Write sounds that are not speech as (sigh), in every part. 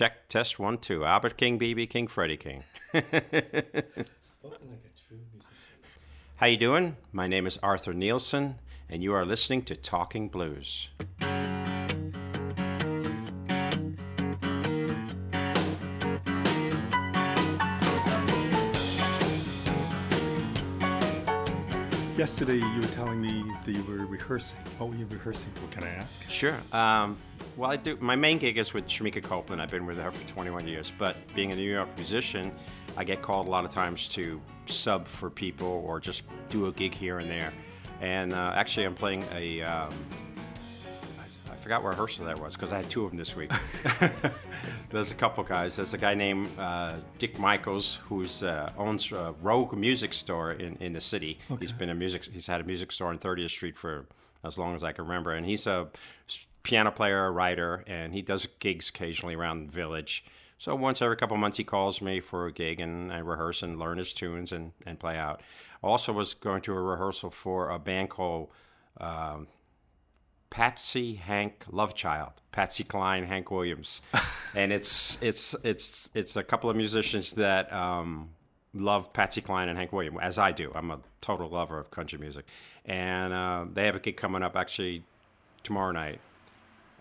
Check test one two. Albert King, BB King, Freddie King. (laughs) How you doing? My name is Arthur Neilson, and you are listening to Talking Blues. Yesterday, you were telling me that you were rehearsing. What were you rehearsing for? Can I ask? Sure. Um, well, I do. My main gig is with Shemekia Copeland. I've been with her for 21 years. But being a New York musician, I get called a lot of times to sub for people or just do a gig here and there. And uh, actually, I'm playing a. Um, forgot what rehearsal that was because I had two of them this week. (laughs) There's a couple guys. There's a guy named uh, Dick Michaels who's uh, owns a Rogue Music Store in, in the city. Okay. He's been a music. He's had a music store on 30th Street for as long as I can remember, and he's a piano player, a writer, and he does gigs occasionally around the village. So once every couple months, he calls me for a gig, and I rehearse and learn his tunes and, and play out. Also, was going to a rehearsal for a band called. Um, Patsy Hank Lovechild, Patsy Cline, Hank Williams, (laughs) and it's it's it's it's a couple of musicians that um, love Patsy Cline and Hank Williams, as I do. I'm a total lover of country music, and uh, they have a gig coming up actually tomorrow night,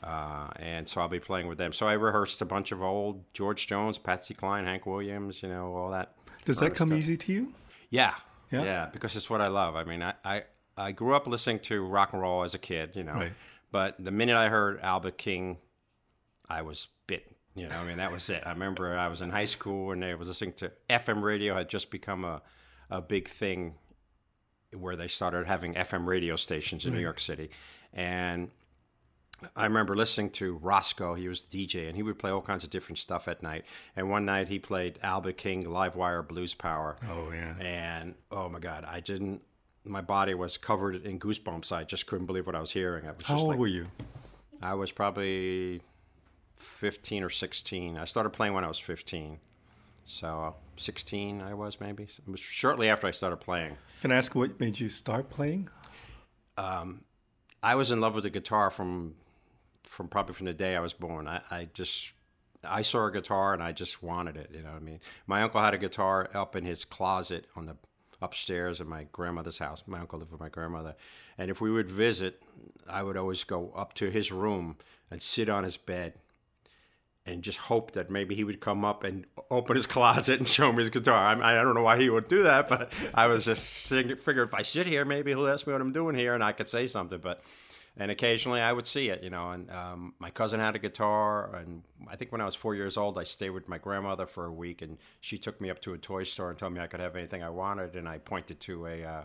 uh, and so I'll be playing with them. So I rehearsed a bunch of old George Jones, Patsy Cline, Hank Williams, you know, all that. Does that come stuff. easy to you? Yeah. Yeah? yeah. because it's what I love. I mean, I, I, I grew up listening to rock and roll as a kid, you know. Right. But the minute I heard Albert King, I was bit. You know, I mean, that was it. I remember I was in high school and I was listening to FM radio had just become a, a big thing where they started having FM radio stations in New York City. And I remember listening to Roscoe. He was the DJ, and he would play all kinds of different stuff at night. And one night he played Albert King Livewire Blues Power. Oh, yeah. And oh my God, I didn't. My body was covered in goosebumps. I just couldn't believe what I was hearing. I was How just old like, were you? I was probably 15 or 16. I started playing when I was 15. So 16 I was maybe. It was shortly after I started playing. Can I ask what made you start playing? Um, I was in love with the guitar from from probably from the day I was born. I, I just I saw a guitar and I just wanted it. You know what I mean? My uncle had a guitar up in his closet on the upstairs in my grandmother's house. My uncle lived with my grandmother, and if we would visit, I would always go up to his room and sit on his bed. And just hope that maybe he would come up and open his (laughs) closet and show me his guitar. I, I don't know why he would do that, but I was just figured if I sit here, maybe he'll ask me what I'm doing here, and I could say something. But and occasionally I would see it, you know. And um, my cousin had a guitar, and I think when I was four years old, I stayed with my grandmother for a week, and she took me up to a toy store and told me I could have anything I wanted, and I pointed to a. Uh,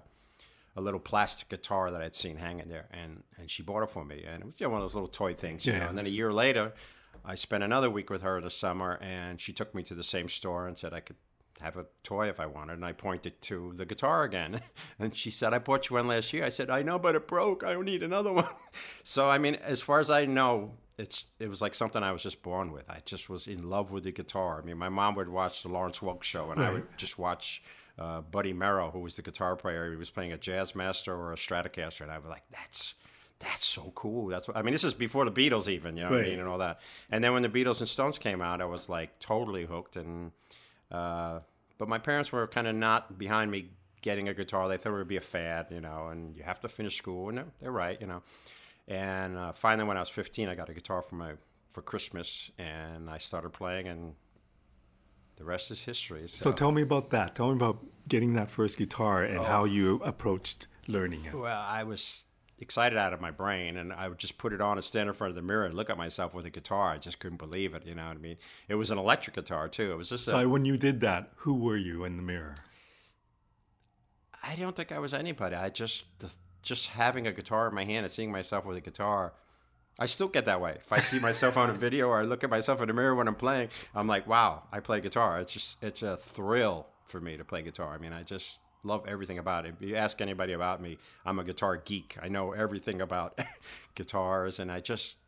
a little plastic guitar that I'd seen hanging there, and, and she bought it for me, and it was you know, one of those little toy things, you Yeah. know. And then a year later, I spent another week with her in the summer, and she took me to the same store and said I could have a toy if I wanted. And I pointed to the guitar again, (laughs) and she said, "I bought you one last year." I said, "I know, but it broke. I don't need another one." (laughs) so I mean, as far as I know, it's it was like something I was just born with. I just was in love with the guitar. I mean, my mom would watch the Lawrence Welk show, and I would just watch. Uh, Buddy Merrill, who was the guitar player, he was playing a Jazzmaster or a Stratocaster, and I was like, "That's that's so cool. That's what I mean. This is before the Beatles, even you know, what I mean, and all that. And then when the Beatles and Stones came out, I was like totally hooked. And uh, but my parents were kind of not behind me getting a guitar. They thought it would be a fad, you know, and you have to finish school, and they're, they're right, you know. And uh, finally, when I was 15, I got a guitar for my for Christmas, and I started playing, and the rest is history. So tell me about that. Tell me about getting that first guitar and how you approached learning it. Well, I was excited out of my brain, and I would just put it on and stand in front of the mirror and look at myself with a guitar. I just couldn't believe it. You know what I mean? It was an electric guitar too. It was just. So A, when you did that, who were you in the mirror? I don't think I was anybody. I just just having a guitar in my hand and seeing myself with a guitar. I still get that way. If I see myself on a video or I look at myself in the mirror when I'm playing, I'm like, wow, I play guitar. It's just it's a thrill for me to play guitar. I mean, I just love everything about it. If you ask anybody about me, I'm a guitar geek. I know everything about (laughs) guitars and I just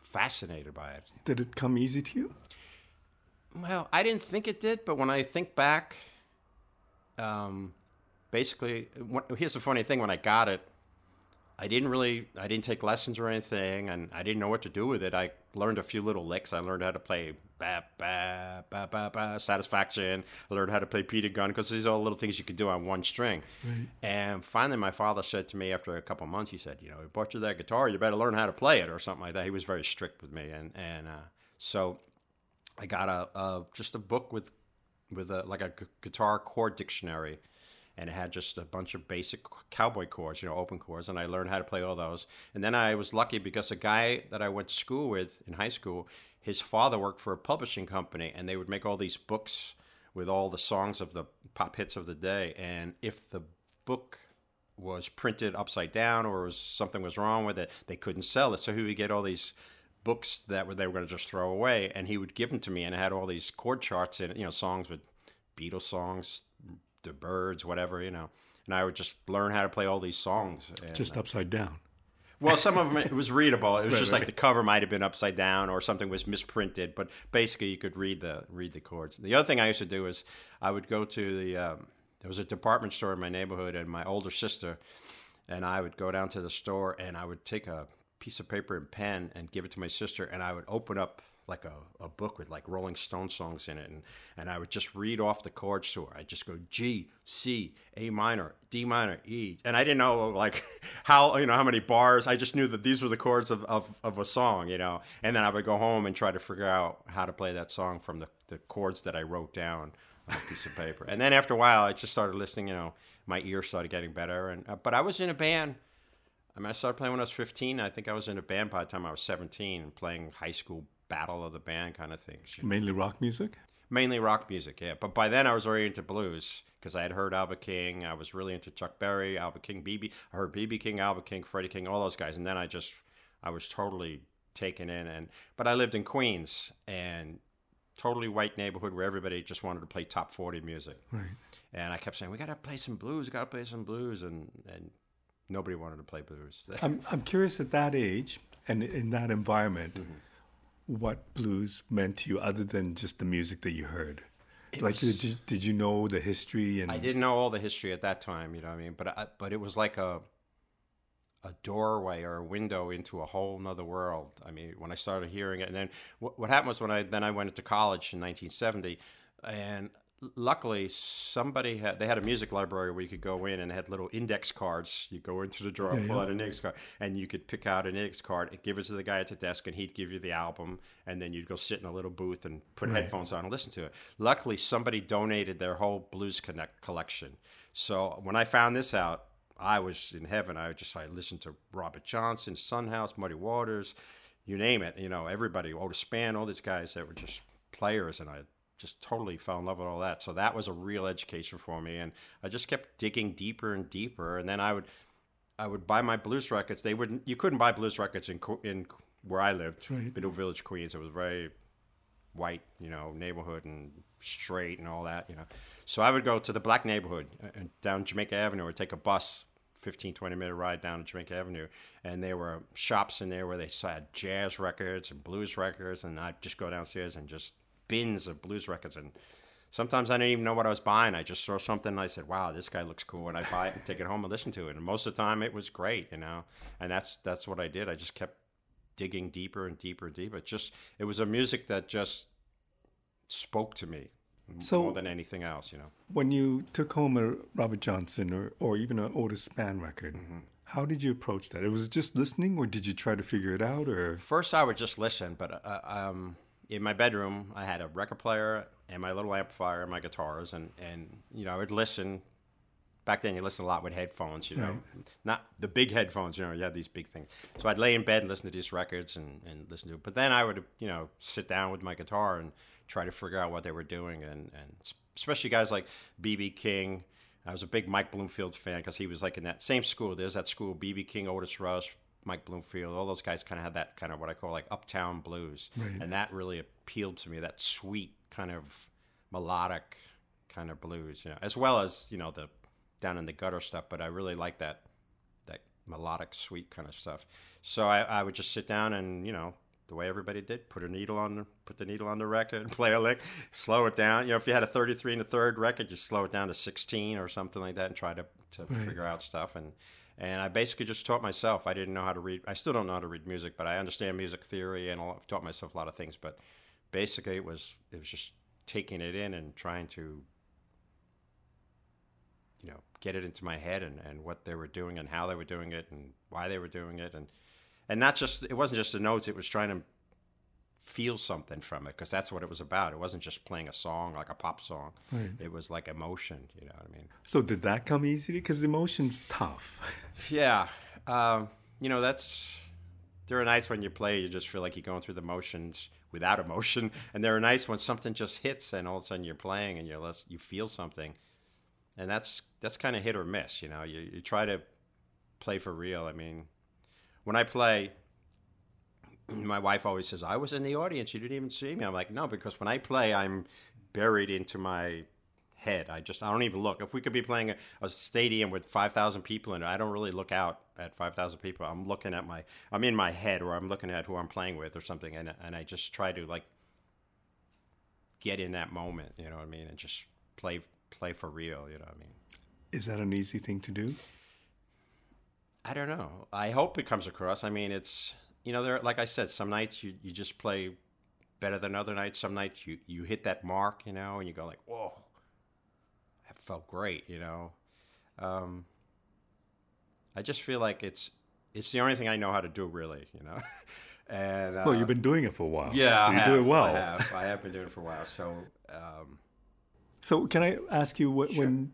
fascinated by it. Did it come easy to you? Well, I didn't think it did, but when I think back, um, basically, here's the funny thing: when I got it, I didn't really, I didn't take lessons or anything, and I didn't know what to do with it. I learned a few little licks. I learned how to play ba ba ba ba ba satisfaction. I learned how to play Peter Gunn because these are all little things you could do on one string. Right. And finally, my father said to me after a couple months, he said, "You know, I bought you that guitar. You better learn how to play it or something like that." He was very strict with me, and and uh, so I got a, a just a book with with a like a guitar chord dictionary and it had just a bunch of basic cowboy chords, you know, open chords, and I learned how to play all those. And then I was lucky because a guy that I went to school with in high school, his father worked for a publishing company, and they would make all these books with all the songs of the pop hits of the day. And if the book was printed upside down or was, something was wrong with it, they couldn't sell it. So he would get all these books that they were going to just throw away, and he would give them to me, and it had all these chord charts it, you know, songs with Beatles songs, the Byrds, whatever, you know. And I would just learn how to play all these songs. And, just upside down. Well, some of them it was readable. It was right, just right. like the cover might have been upside down or something was misprinted, but basically you could read the read the chords. The other thing I used to do is I would go to the um, there was a department store in my neighborhood, and my older sister and I would go down to the store and I would take a piece of paper and pen and give it to my sister, and I would open up like a, a book with like Rolling Stone songs in it, and, and I would just read off the chords to her. I'd just go G, C, A minor, D minor, E, and I didn't know like (laughs) how you know how many bars. I just knew that these were the chords of, of, of a song, you know. And then I would go home and try to figure out how to play that song from the, the chords that I wrote down on a piece of paper. And then after a while, I just started listening. You know, my ear started getting better, and uh, but I was in a band. I mean, I started playing when I was 15. I think I was in a band by the time I was 17, playing high school battle of the band kind of things. Mainly rock music? Mainly rock music, yeah. But by then I was already into blues because I had heard Albert King. I was really into Chuck Berry, Albert King, BB. I heard BB King, Albert King, Freddie King, all those guys. And then I just, I was totally taken in. And But I lived in Queens and totally white neighborhood where everybody just wanted to play top 40 music. Right. And I kept saying, we got to play some blues, we got to play some blues. And, and nobody wanted to play blues. I'm, I'm curious at that age and in that environment. Mm-hmm what blues meant to you other than just the music that you heard? It like, was, did, you, did you know the history? And I didn't know all the history at that time, you know what I mean? But I, but it was like a a doorway or a window into a whole nother world. I mean, when I started hearing it, and then what, what happened was when I then I went into college in 1970, and luckily somebody had they had a music library where you could go in and had little index cards you go into the drawer yeah, pull yeah. out an index card and you could pick out an index card and give it to the guy at the desk and he'd give you the album and then you'd go sit in a little booth and put right. headphones on and listen to it luckily somebody donated their whole blues connect collection so when i found this out i was in heaven i just i listened to robert johnson son house muddy waters you name it you know everybody otis spann all these guys that were just players and i just totally fell in love with all that. So that was a real education for me, and I just kept digging deeper and deeper. And then I would, I would buy my blues records. They wouldn't. You couldn't buy blues records in in where I lived, right. Middle Village, Queens. It was very white, you know, neighborhood and straight and all that, you know. So I would go to the black neighborhood and uh, down Jamaica Avenue or take a bus 15 20 minute ride down to Jamaica Avenue and there were shops in there where they had jazz records and blues records and I'd just go downstairs and just bins of blues records and sometimes I didn't even know what I was buying. I just saw something and I said, "Wow, this guy looks cool," and I buy it and take it home and listen to it. And most of the time, it was great, you know. And that's that's what I did. I just kept digging deeper and deeper and deeper. It just it was a music that just spoke to me so more than anything else, you know. When you took home a Robert Johnson or or even an Otis Spann record. Mm-hmm. How did you approach that? It was just listening, or did you try to figure it out? Or first, I would just listen, but uh, um, in my bedroom, I had a record player and my little amplifier and my guitars, and and you know I would listen. Back then, you listen a lot with headphones, you know, not the big headphones. You know, you had these big things. So I'd lay in bed and listen to these records and, and listen to it. But then I would, you know, sit down with my guitar and try to figure out what they were doing, and and especially guys like BB King. I was a big Mike Bloomfield fan because he was like in that same school. There's that school, BB King, Otis Rush, Mike Bloomfield, all those guys kind of had that kind of what I call like uptown blues, right. and that really appealed to me. That sweet kind of melodic kind of blues, you know, as well as you know the down in the gutter stuff. But I really like that that melodic, sweet kind of stuff. So I, I would just sit down and you know the way everybody did, put a needle on, the, put the needle on the record, (laughs) play a lick, slow it down. You know, if you had a 33 and a third record, you slow it down to 16 or something like that, and try to to right. figure out stuff and and I basically just taught myself. I didn't know how to read. I still don't know how to read music, but I understand music theory and I've taught myself a lot of things. But basically, it was it was just taking it in and trying to you know get it into my head and, and what they were doing and how they were doing it and why they were doing it and and not just it wasn't just the notes it was trying to feel something from it because that's what it was about. It wasn't just playing a song like a pop song. Right. it was like emotion you know what i mean? So did that come easily? Because emotion's tough. (laughs) yeah um, you know that's there are nights when you play you just feel like you're going through the motions without emotion. (laughs) And there are nights when something just hits and all of a sudden you're playing and you're less, you feel something. And that's that's kind of hit or miss you know? You, you try to play for real. I mean when i play my wife always says i was in the audience you didn't even see me i'm like no because when i play i'm buried into my head i just i don't even look if we could be playing a, a stadium with 5000 people in it i don't really look out at 5000 people i'm looking at my i'm in my head or i'm looking at who i'm playing with or something and, and i just try to like get in that moment you know what i mean and just play play for real you know what i mean Is that an easy thing to do? I don't know. I hope it comes across. I mean, it's you know, there like I said, some nights you, you just play better than other nights. Some nights you you hit that mark, you know, and you go like, whoa, that felt great, you know. Um, I just feel like it's it's the only thing I know how to do, really, you know. (laughs) and uh, Well, you've been doing it for a while. yeah, so you have, do it well. I have. I have been doing it for a while. So um, So can I ask you what, when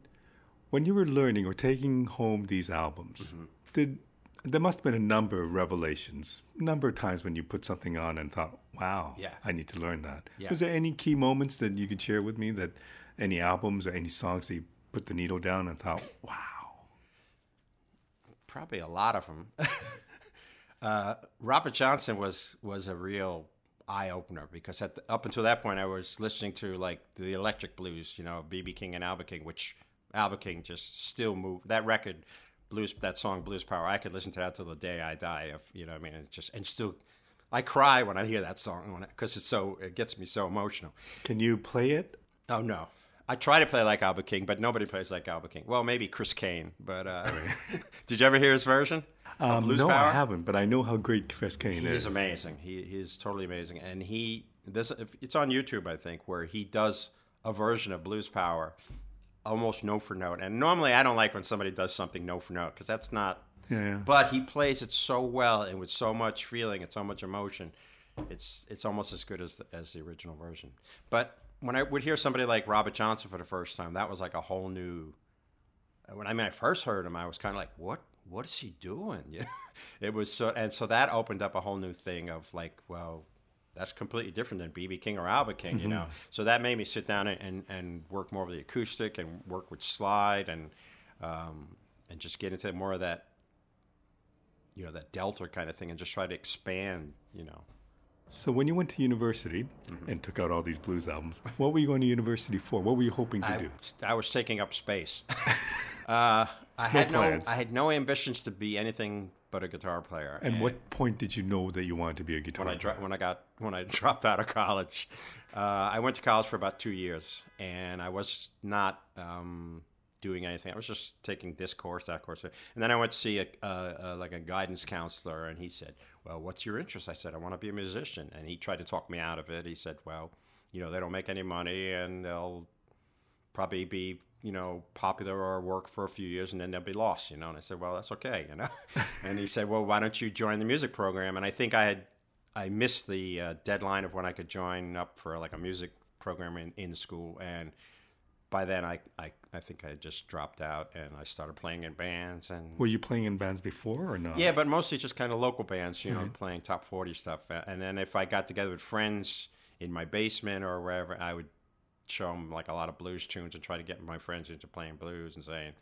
when you were learning or taking home these albums, Mm-hmm. did there must have been a number of revelations, number of times when you put something on and thought, "Wow, Yeah. I need to learn that." Yeah. Was there any key moments that you could share with me that any albums or any songs that you put the needle down and thought, "Wow"? probably a lot of them. (laughs) uh, Robert Johnson was was a real eye opener because at the, up until that point I was listening to like the electric blues, you know, BB King and Albert King, which Albert King just still move that record, blues that song Blues Power. I could listen to that till the day I die. If you know, what I mean, it just and still. I cry when I hear that song because it's so it gets me so emotional. Can you play it? Oh no. I try to play like Albert King, but nobody plays like Albert King. Well, maybe Chris Cain, but uh, (laughs) did you ever hear his version? Um, Blues no, Power? I haven't, but I know how great Chris Cain He is. is amazing. He he is totally amazing, and he this it's on YouTube, I think, where he does a version of Blues Power, almost note for note. And normally, I don't like when somebody does something note for note because that's not. Yeah, yeah. But he plays it so well and with so much feeling and so much emotion, it's it's almost as good as the, as the original version. But when I would hear somebody like Robert Johnson for the first time, that was like a whole new when I mean I first heard him, I was kind of like, "What? What is he doing?" Yeah, (laughs) it was so, and so that opened up a whole new thing of like, well, that's completely different than BB King or Albert King, you know. So that made me sit down and, and, and work more with the acoustic and work with slide and um, and just get into more of that, you know, that delta kind of thing, and just try to expand, you know. So when you went to university Mm-hmm. and took out all these blues albums, what were you going to university for? What were you hoping to I, do? I was taking up space. (laughs) uh, I had no, plans. I had no ambitions to be anything but a guitar player. And what point did you know that you wanted to be a guitar when I player? dro- when I got when I (laughs) dropped out of college, uh, I went to college for about two years, and I was not um, doing anything. I was just taking this course, that course, and then I went to see a, a, a like a guidance counselor, and he said, "Well, what's your interest?" I said, "I want to be a musician," and he tried to talk me out of it. He said, "Well, you know, they don't make any money, and they'll probably be." You know, popular or work for a few years and then they'll be lost. You know, and I said, "Well, that's okay." You know, (laughs) and he said, "Well, why don't you join the music program?" And I think I had I missed the uh, deadline of when I could join up for like a music program in, in school, and by then I, I I think I had just dropped out and I started playing in bands and Were you playing in bands before or not? yeah, but mostly just kind of local bands, you know, playing top forty stuff. And then if I got together with friends in my basement or wherever, I would show them like a lot of blues tunes and try to get my friends into playing blues and saying,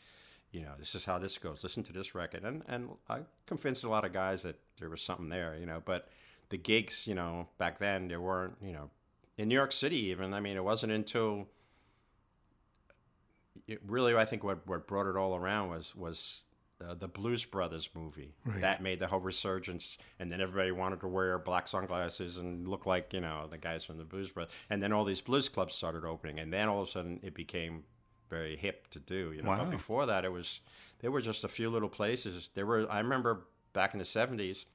you know, this is how this goes. Listen to this record, and and I convinced a lot of guys that there was something there, you know. But the gigs, you know, back then there weren't, you know, in New York City even. I mean, it wasn't until it really, I think what what brought it all around was was the Blues Brothers movie Right. that made the whole resurgence, and then everybody wanted to wear black sunglasses and look like you know the guys from the Blues Brothers, and then all these blues clubs started opening, and then all of a sudden it became very hip to do. You know, Wow. but before that it was there were just a few little places. There were I remember back in the '70s.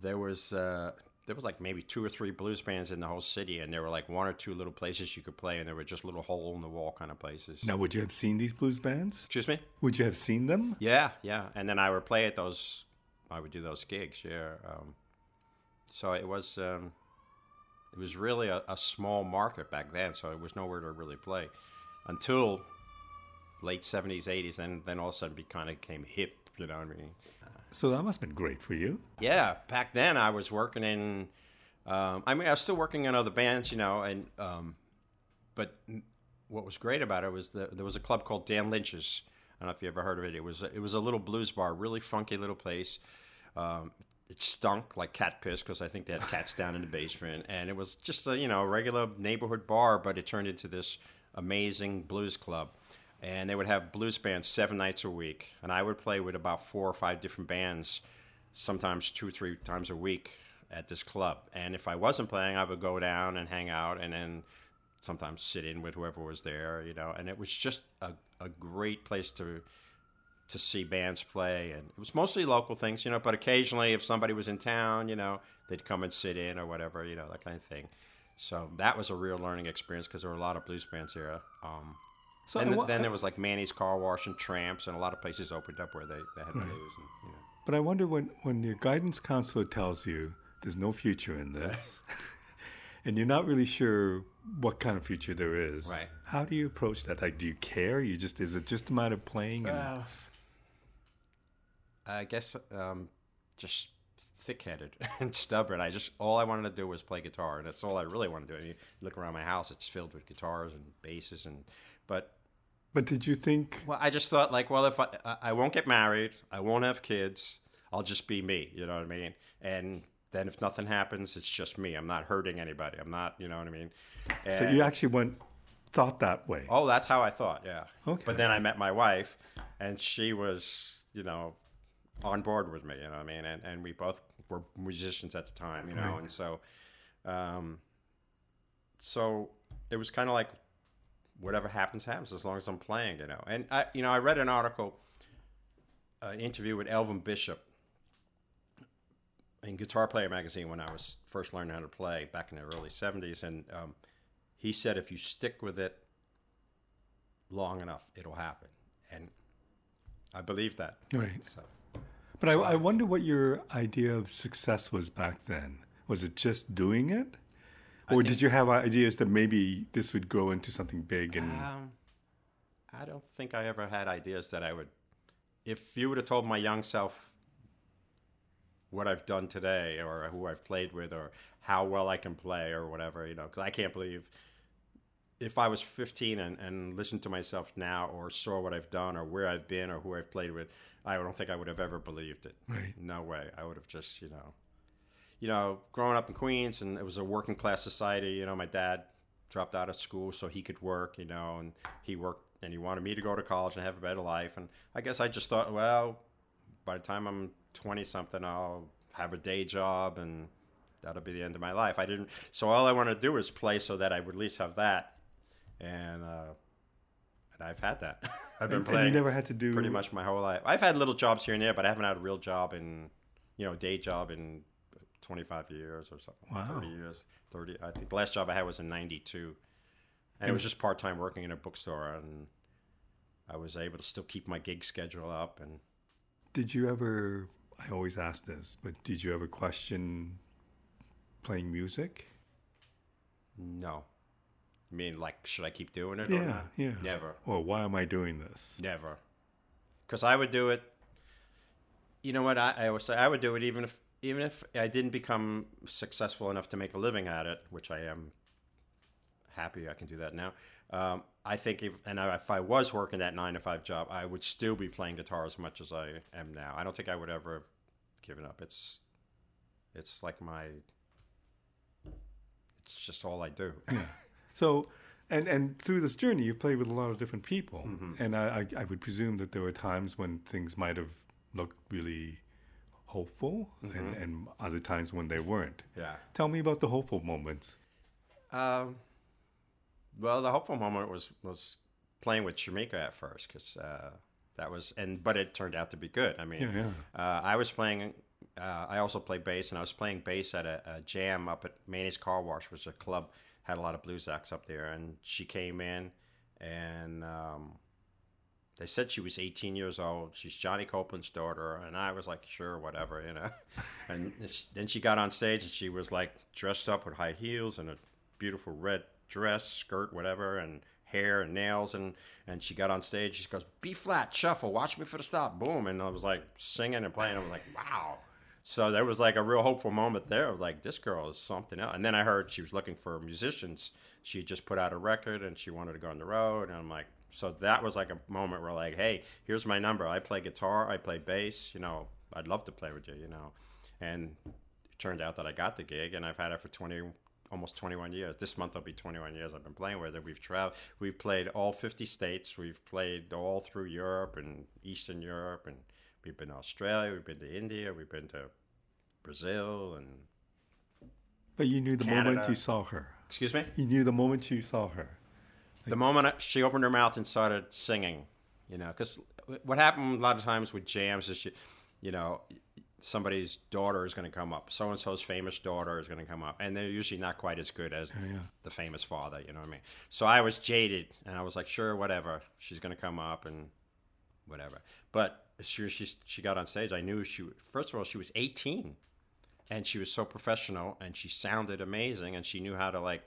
There was uh, there was like maybe two or three blues bands in the whole city, and there were like one or two little places you could play, and there were just little hole in the wall kind of places. Now, would you have seen these blues bands? Excuse me. Would you have seen them? Yeah, yeah, and then I would play at those. I would do those gigs. Yeah. Um, so it was. Um, it was really a, a small market back then, so it was nowhere to really play until late 70s, 80s, and then all of a sudden it kind of became hip, you know what I mean? So that must have been great for you. Yeah, back then I was working in, um, I mean, I was still working in other bands, you know, and, um, but what was great about it was that there was a club called Dan Lynch's. I don't know if you ever heard of it. It was, it was a little blues bar, really funky little place. Um, it stunk like cat piss because I think they had cats down in the basement, and it was just a you know regular neighborhood bar, but it turned into this amazing blues club. And they would have blues bands seven nights a week, and I would play with about four or five different bands, sometimes two, three times a week at this club. And if I wasn't playing, I would go down and hang out, and then sometimes sit in with whoever was there, you know. And it was just a, a great place to to see bands play, and it was mostly local things, you know. But occasionally, if somebody was in town, you know, they'd come and sit in or whatever, you know, that kind of thing. So that was a real learning experience because there were a lot of blues bands here. Um, so and th- then there was like Manny's Car Wash and Tramps, and a lot of places opened up where they, they had right. blues. And, you know. But I wonder when when your guidance counselor tells you there's no future in this. (laughs) and you're not really sure what kind of future there is. Right. How do you approach that? Like, do you care? You just is it just a matter of playing? And... Uh, I guess um, just thick-headed (laughs) and stubborn. I just all I wanted to do was play guitar, and that's all I really wanted to do. I mean, you look around my house; it's filled with guitars and basses, and but. But did you think? Well, I just thought like, well, if I I won't get married, I won't have kids, I'll just be me. You know what I mean? And then if nothing happens, it's just me. I'm not hurting anybody. I'm not, you know what I mean? And, so you actually went thought that way. Oh, that's how I thought. Yeah. Okay. But then I met my wife, and she was, you know, on board with me. You know what I mean? And and we both were musicians at the time. You know, right. and so, um, so it was kind of like whatever happens happens as long as I'm playing. You know, and I you know I read an article, an interview with Elvin Bishop in Guitar Player magazine when I was first learning how to play back in the early '70s, and um, he said if you stick with it long enough, it'll happen, and I believe that. Right. So. But I, I wonder what your idea of success was back then. Was it just doing it, or did you have ideas that maybe this would grow into something big? And um, I don't think I ever had ideas that I would. If you would have told my young self what I've done today, or who I've played with, or how well I can play, or whatever, you know, because I can't believe if I was 15 and, and listened to myself now, or saw what I've done, or where I've been, or who I've played with, I don't think I would have ever believed it. Right. No way. I would have just, you know, you know, growing up in Queens and it was a working class society. You know, my dad dropped out of school so he could work. You know, and he worked and he wanted me to go to college and have a better life. And I guess I just thought, well, by the time I'm 20 something, I'll have a day job and that'll be the end of my life. I didn't. So all I wanted to do was play so that I would at least have that. And uh, and I've had that. (laughs) I've been and, playing. And you never had to do pretty much my whole life. I've had little jobs here and there, but I haven't had a real job in, you know, day job in 25 years or something. Wow. 30 years. 30. I think the last job I had was in 92. And, and it was just part time working in a bookstore. And I was able to still keep my gig schedule up. And did you ever, I always ask this, but did you ever question playing music? No. I mean, like, should I keep doing it? Yeah, yeah. Never. Or why am I doing this? Never. Because I would do it. You know what? I, I always say I would do it even if even if I didn't become successful enough to make a living at it, which I am happy I can do that now. Um, I think if and if I was working that nine to five job, I would still be playing guitar as much as I am now. I don't think I would ever have given up. It's it's like my it's just all I do. Yeah. So, and and through this journey, you've played with a lot of different people, mm-hmm. and I, I, I would presume that there were times when things might have looked really hopeful, mm-hmm. and, and other times when they weren't. Yeah. Tell me about the hopeful moments. Um, well, the hopeful moment was was playing with Shemekia at first, because uh, that was and but it turned out to be good. I mean, Yeah, yeah. Uh, I was playing. Uh, I also play bass, and I was playing bass at a, a jam up at Manny's Car Wash, which is a club had a lot of blues acts up there. And she came in, and um, they said she was 18 years old. She's Johnny Copeland's daughter, and I was like, sure, whatever, you know. (laughs) and then she got on stage, and she was like dressed up with high heels and a beautiful red dress, skirt, whatever, and hair and nails, and and she got on stage. She goes, "B flat, shuffle, watch me for the stop, boom," and I was like singing and playing. I was like, wow. So there was like a real hopeful moment there. Was like, this girl is something else. And then I heard she was looking for musicians. She had just put out a record and she wanted to go on the road. And I'm like, so that was like a moment where like, hey, here's my number. I play guitar, I play bass. You know, I'd love to play with you. You know, and it turned out that I got the gig, and I've had it for 20, almost 21 years. This month I'll be 21 years I've been playing with her. We've traveled, we've played all 50 states. We've played all through Europe and Eastern Europe, and we've been to Australia. We've been to India. We've been to Brazil, and But you knew the moment you saw her. excuse me. You knew the moment you saw her. The moment she opened her mouth and started singing, you know, because what happened a lot of times with jams is, you, you know, somebody's daughter is going to come up. So and so's famous daughter is going to come up, and they're usually not quite as good as yeah. the famous father. You know what I mean? So I was jaded, and I was like, sure, whatever. She's going to come up and whatever. But as soon as she she got on stage, I knew she. First of all, she was 18, and she was so professional, and she sounded amazing, and she knew how to like,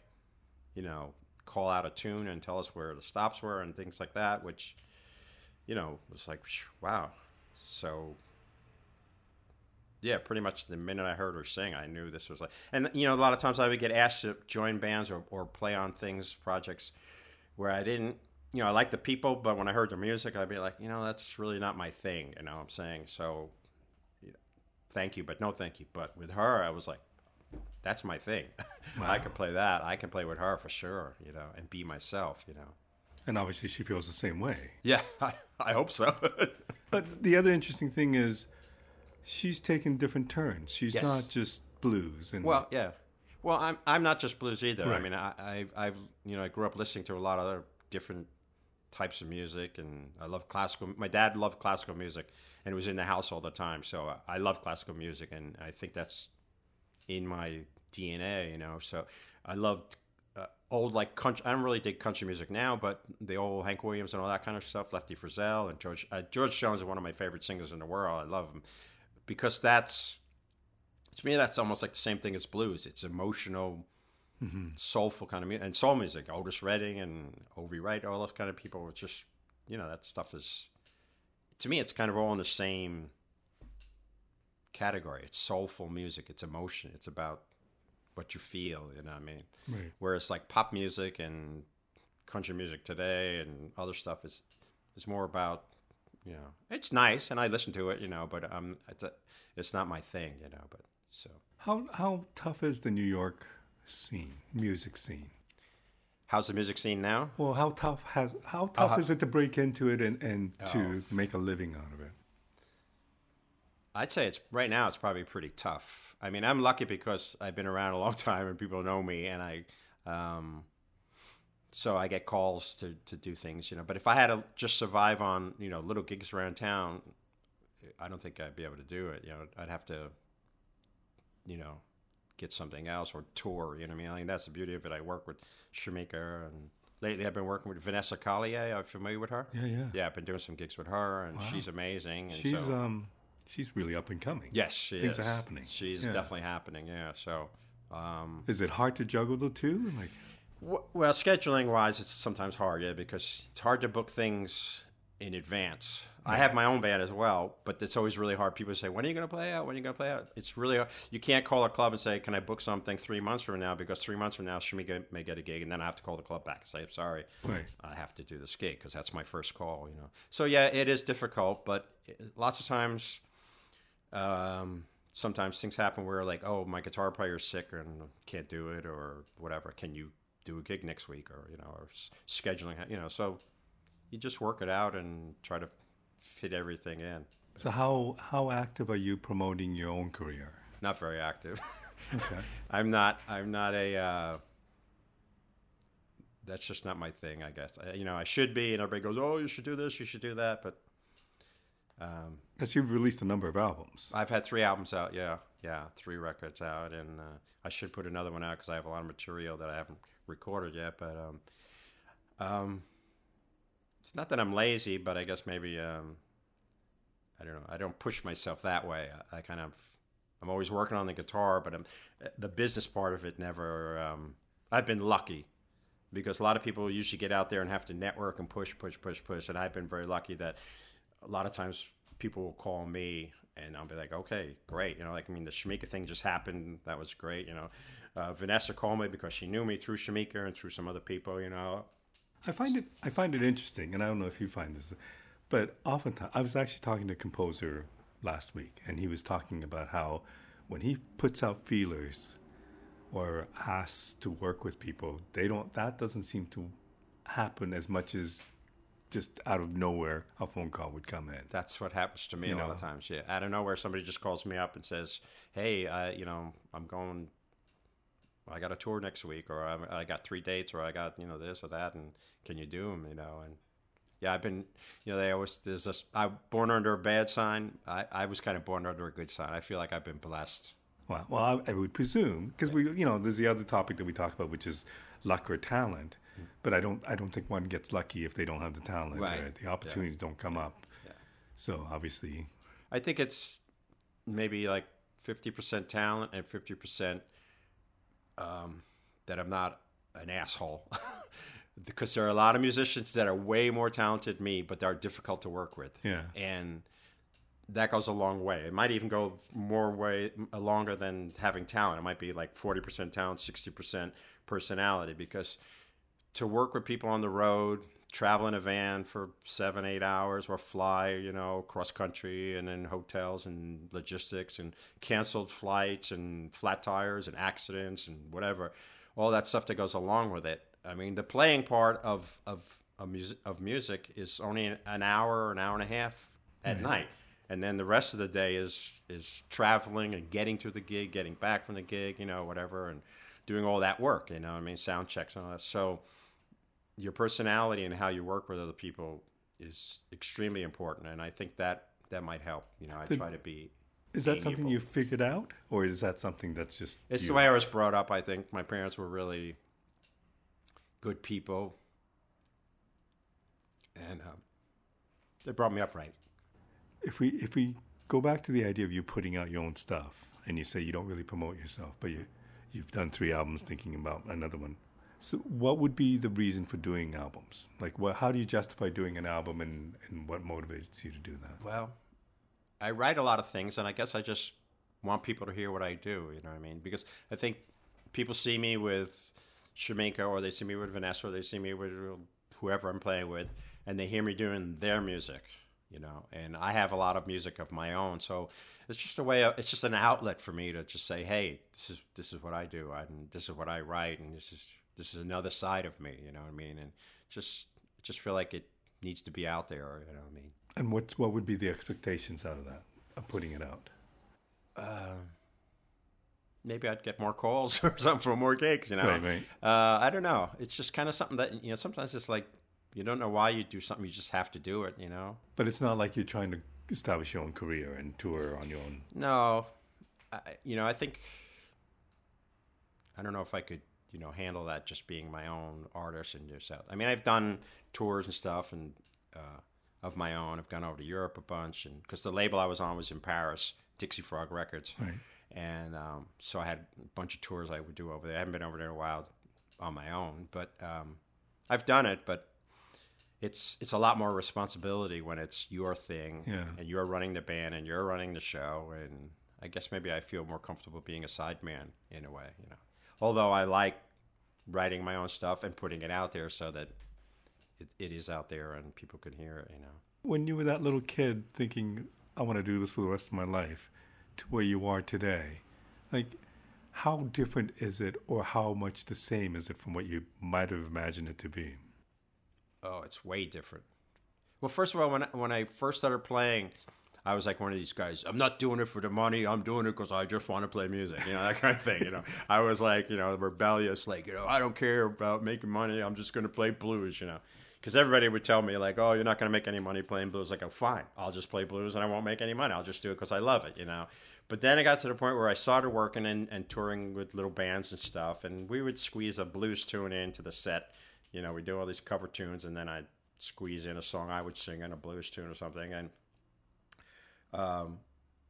you know, call out a tune and tell us where the stops were and things like that, which, you know, was like, wow. So yeah, pretty much the minute I heard her sing, I knew this was like. And you know, a lot of times I would get asked to join bands or, or play on things, projects, where I didn't. You know, I like the people, but when I heard their music, I'd be like, you know, that's really not my thing. You know what I'm saying? So, thank you, but no thank you. But with her, I was like, that's my thing. (laughs) I can play that. I can play with her for sure. You know, and be myself. You know. And obviously she feels the same way. Yeah, I, (laughs) I hope so. (laughs) But the other interesting thing is she's taken different turns. She's Yes. not just blues and Well, yeah. Well, I'm I'm not just blues either. I mean, I, I've I've you know I grew up listening to a lot of other different types of music, and I love classical. My dad loved classical music, and it was in the house all the time. So I love classical music, and I think that's in my DNA. You know, so I loved. Uh, old like country. I don't really dig country music now, but the old Hank Williams and all that kind of stuff. Lefty Frizzell and George uh, George Jones is one of my favorite singers in the world. I love him because that's to me that's almost like the same thing as blues. It's emotional, soulful kind of music, and soul music. Otis Redding and O.V. Wright, all those kind of people. It's just you know that stuff is to me it's kind of all in the same category. It's soulful music. It's emotion. It's about what you feel. You know what I mean? Right. Whereas like pop music and country music today and other stuff is is more about you know it's nice and I listen to it you know but um it's a, it's not my thing you know but so How how tough is the New York scene, music scene? how's the music scene now? Well, how tough has how tough is it to break into it and, and to make a living out of it? I'd say it's right now. It's probably pretty tough. I mean, I'm lucky because I've been around a long (laughs) time and people know me, and I, um, so I get calls to to do things, you know. But if I had to just survive on you know little gigs around town, I don't think I'd be able to do it. You know, I'd have to, you know, get something else or tour. You know what I mean? I think that's the beauty of it. I work with Shemekia, and lately I've been working with Vanessa Collier. Are you familiar with her? Yeah, yeah. Yeah, I've been doing some gigs with her, and she's amazing. And She's so, um she's really up and coming. Yes, she Things is. are happening. She's Yeah. definitely happening. Yeah. So, um, Is it hard to juggle the two? Like well, scheduling wise, it's sometimes hard, yeah, because it's hard to book things in advance. I have my own band as well, but it's always really hard. People say, "When are you going to play out? When are you going to play out?" It's really hard. you can't call a club and say, "Can I book something three months from now?" Because three months from now, Shemekia may get a gig, and then I have to call the club back and say, "I'm sorry, Right. I have to do this gig because that's my first call." You know. So yeah, it is difficult, but lots of times um, sometimes things happen where like oh my guitar player's sick and can't do it or whatever can you do a gig next week or you know or s- scheduling you know so you just work it out and try to fit everything in so how how active are you promoting your own career? not very active (laughs) Okay. i'm not i'm not a uh, that's just not my thing i guess I, you know i should be and everybody goes oh you should do this you should do that but Um, Because you've released a number of albums. I've had three albums out. Yeah, yeah, three records out, and uh, I should put another one out because I have a lot of material that I haven't recorded yet. But um, um, it's not that I'm lazy, but I guess maybe um, I don't know. I don't push myself that way. I, I kind of I'm always working on the guitar, but I'm, the business part of it never. Um, I've been lucky because a lot of people usually get out there and have to network and push, push, push, push, and I've been very lucky that a lot of times people will call me and I'll be like, okay, great. You know, like, I mean, the Shemekia thing just happened. That was great. You know, uh, Vanessa called me because she knew me through Shemekia and through some other people, you know. I find it I find it interesting, and I don't know if you find this, but oftentimes I was actually talking to a composer last week, and he was talking about how when he puts out feelers or asks to work with people, they don't that doesn't seem to happen as much as just out of nowhere a phone call would come in. That's what happens to me You a lot know. of times. Yeah, out of nowhere, somebody just calls me up and says, "Hey, I, you know, I'm going. I got a tour next week, or I, I got three dates, or I got you know this or that, and can you do them? You know, and yeah, I've been, you know, they always there's this. I born under a bad sign. I, I was kind of born under a good sign. I feel like I've been blessed. Well, well, I, I would presume because we, you know, there's the other topic that we talk about, which is luck or talent. But I don't, I don't think one gets lucky if they don't have the talent. Right. Or the opportunities don't come up. Yeah. So obviously, I think it's maybe like fifty percent talent and fifty percent um, that I'm not an asshole. (laughs) because there are a lot of musicians that are way more talented than me, but they're difficult to work with. Yeah. And that goes a long way. It might even go more way uh, longer than having talent. It might be like forty percent talent, sixty percent personality. Because to work with people on the road, travel in a van for seven, eight hours, or fly, you know, cross country, and then hotels and logistics and canceled flights and flat tires and accidents and whatever, all that stuff that goes along with it. I mean, the playing part of of of music, of music is only an hour, an hour and a half at night, and then the rest of the day is is traveling and getting to the gig, getting back from the gig, you know, whatever, and doing all that work. You know, I mean, sound checks and all that. So your personality and how you work with other people is extremely important, and I think that that might help. You know, I try to be. is that something you figured out, or is that something that's just It's you? the way I was brought up. I think my parents were really good people, and um, they brought me up right. if we if we go back to the idea of you putting out your own stuff, and you say you don't really promote yourself, but you you've done three albums, thinking about another one. So, what would be the reason for doing albums? Like? How do you justify doing an album, and and what motivates you to do that? Well, I write a lot of things, and I guess I just want people to hear what I do. You know what I mean? Because I think people see me with Shemekia, or they see me with Vanessa, or they see me with whoever I'm playing with, and they hear me doing their music. You know, and I have a lot of music of my own, so it's just a way. Of, it's just an outlet for me to just say, "Hey, this is this is what I do, and this is what I write, and this is this is another side of me." You know what I mean? And just just feel like it needs to be out there. You know what I mean? And what what would be the expectations out of that of putting it out? maybe I'd get more calls (laughs) or something for more gigs, you know. Right, right. Uh, I don't know. It's just kind of something that you know. Sometimes it's like you don't know why you do something. You just have to do it, you know. But it's not like you're trying to establish your own career and tour on your own. No, I, you know. I think I don't know if I could, you know, handle that just being my own artist and just out. I mean, I've done tours and stuff and uh, of my own. I've gone over to Europe a bunch, and because the label I was on was in Paris, Dixie Frog Records, Right. and um, so I had a bunch of tours I would do over there. I haven't been over there in a while on my own, but um, I've done it. But it's it's a lot more responsibility when it's your thing, Yeah. and you're running the band and you're running the show. And I guess maybe I feel more comfortable being a sideman in a way, you know. Although I like writing my own stuff and putting it out there so that it, it is out there and people can hear it, you know. When you were that little kid thinking, I want to do this for the rest of my life, to where you are today, like, how different is it, or how much the same is it from what you might have imagined it to be? Oh, it's way different. Well, first of all, when I, when I first started playing, I was like one of these guys. I'm not doing it for the money. I'm doing it because I just want to play music. You know that kind of thing. You know, (laughs) I was like, you know, rebellious. Like, you know, I don't care about making money. I'm just going to play blues. You know, because everybody would tell me like, "Oh, you're not going to make any money playing blues." Like, "Oh, fine, I'll just play blues and I won't make any money. I'll just do it because I love it," you know. But then it got to the point where I started working and, and touring with little bands and stuff, and we would squeeze a blues tune into the set. You know, we do all these cover tunes, and then I'd squeeze in a song I would sing in a blues tune or something, and um,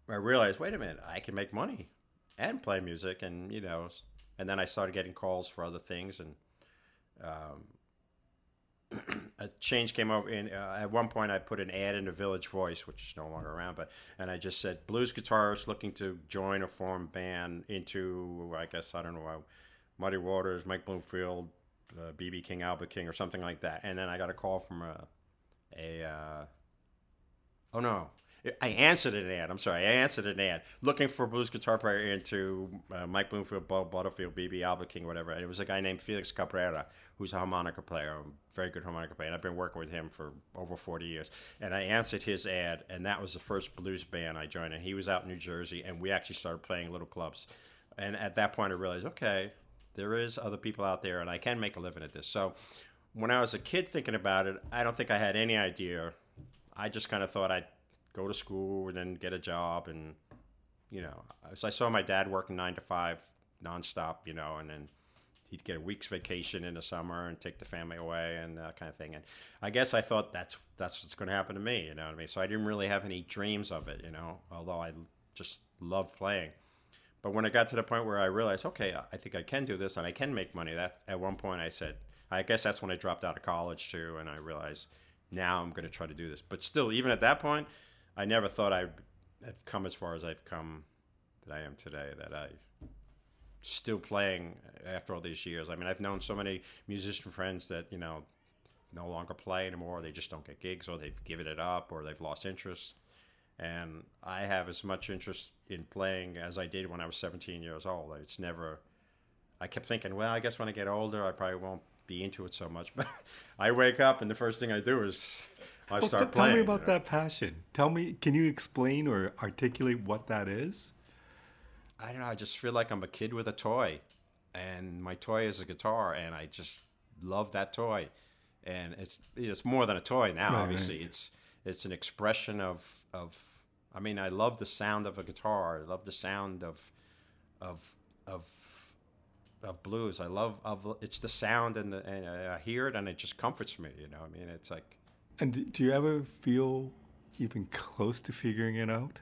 I realized, wait a minute, I can make money and play music, and you know, and then I started getting calls for other things, and um, (clears throat) a change came over. In uh, at one point, I put an ad in the Village Voice, which is no longer around, but and I just said blues guitarist looking to join or form band into, I guess I don't know, why, Muddy Waters, Mike Bloomfield, BB uh, King, Albert King, or something like that. And then I got a call from a, a uh, oh no, I answered an ad. I'm sorry, I answered an ad looking for blues guitar player into uh, Mike Bloomfield, Bob Butterfield, BB Albert King, whatever. And it was a guy named Felix Cabrera, who's a harmonica player, a very good harmonica player. And I've been working with him for over 40 years. And I answered his ad, and that was the first blues band I joined. And he was out in New Jersey, and we actually started playing little clubs. And at that point, I realized, okay, there is other people out there, and I can make a living at this. So when I was a kid thinking about it, I don't think I had any idea. I just kind of thought I'd go to school and then get a job and you know so i saw my dad working nine to five nonstop you know and then he'd get a week's vacation in the summer and take the family away and that kind of thing. And i guess i thought that's that's what's going to happen to me you know what i mean? So i didn't really have any dreams of it you know although i just loved playing. But when I got to the point where i realized okay i think i can do this and i can make money that at one point i said i guess that's when i dropped out of college too and i realized now i'm going to try to do this. But still even at that point I never thought I'd have come as far as I've come that I am today. That I still playing after all these years. I mean, I've known so many musician friends that you know no longer play anymore. They just don't get gigs, or they've given it up, or they've lost interest. And I have as much interest in playing as I did when I was 17 years old. It's never. I kept thinking, well, I guess when I get older, I probably won't be into it so much. (laughs) But I wake up and the first thing I do is I well, start playing. Tell me about you know? that passion. Tell me, can you explain or articulate what that is? I don't know. I just feel like I'm a kid with a toy, and my toy is a guitar, and I just love that toy. And it's it's more than a toy now. Right, obviously, right. it's it's an expression of of. I mean, I love the sound of a guitar. I love the sound of of of of blues. I love of it's the sound and the and I hear it and it just comforts me. You know, I mean, it's like and do you ever feel even close to figuring it out?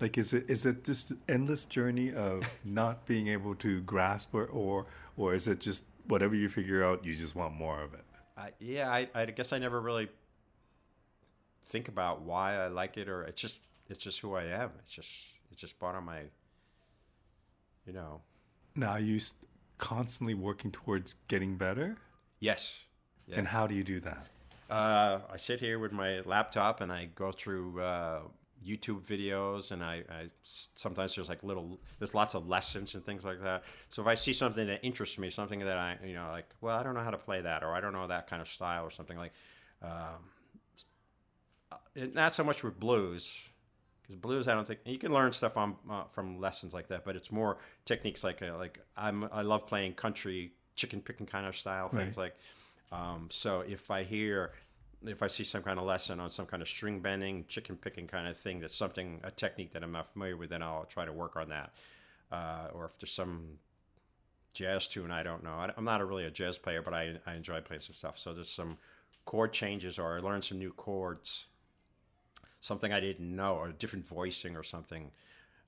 Like, is it is it this endless journey of (laughs) not being able to grasp or, or or is it just whatever you figure out, you just want more of it? Uh, yeah, I, I guess I never really think about why I like it, or it's just it's just who I am. It's just it's just part of my, you know. Now, are you constantly working towards getting better? Yes. Yeah. And how do you do that? Uh, I sit here with my laptop and I go through uh, YouTube videos, and I, I, sometimes there's like little there's lots of lessons and things like that. So if I see something that interests me, something that I you know like, well, I don't know how to play that, or I don't know that kind of style, or something like. Um, not so much with blues, because blues I don't think you can learn stuff on uh, from lessons like that, but it's more techniques like uh, like I'm I love playing country chicken picking kind of style things right. like um, so if I hear, if I see some kind of lesson on some kind of string bending, chicken picking kind of thing, that's something, a technique that I'm not familiar with, then I'll try to work on that. Uh, or if there's some jazz tune I don't know. I, am not a really a jazz player, but I, I enjoy playing some stuff. So there's some chord changes, or I learned some new chords, something I didn't know, or different voicing or something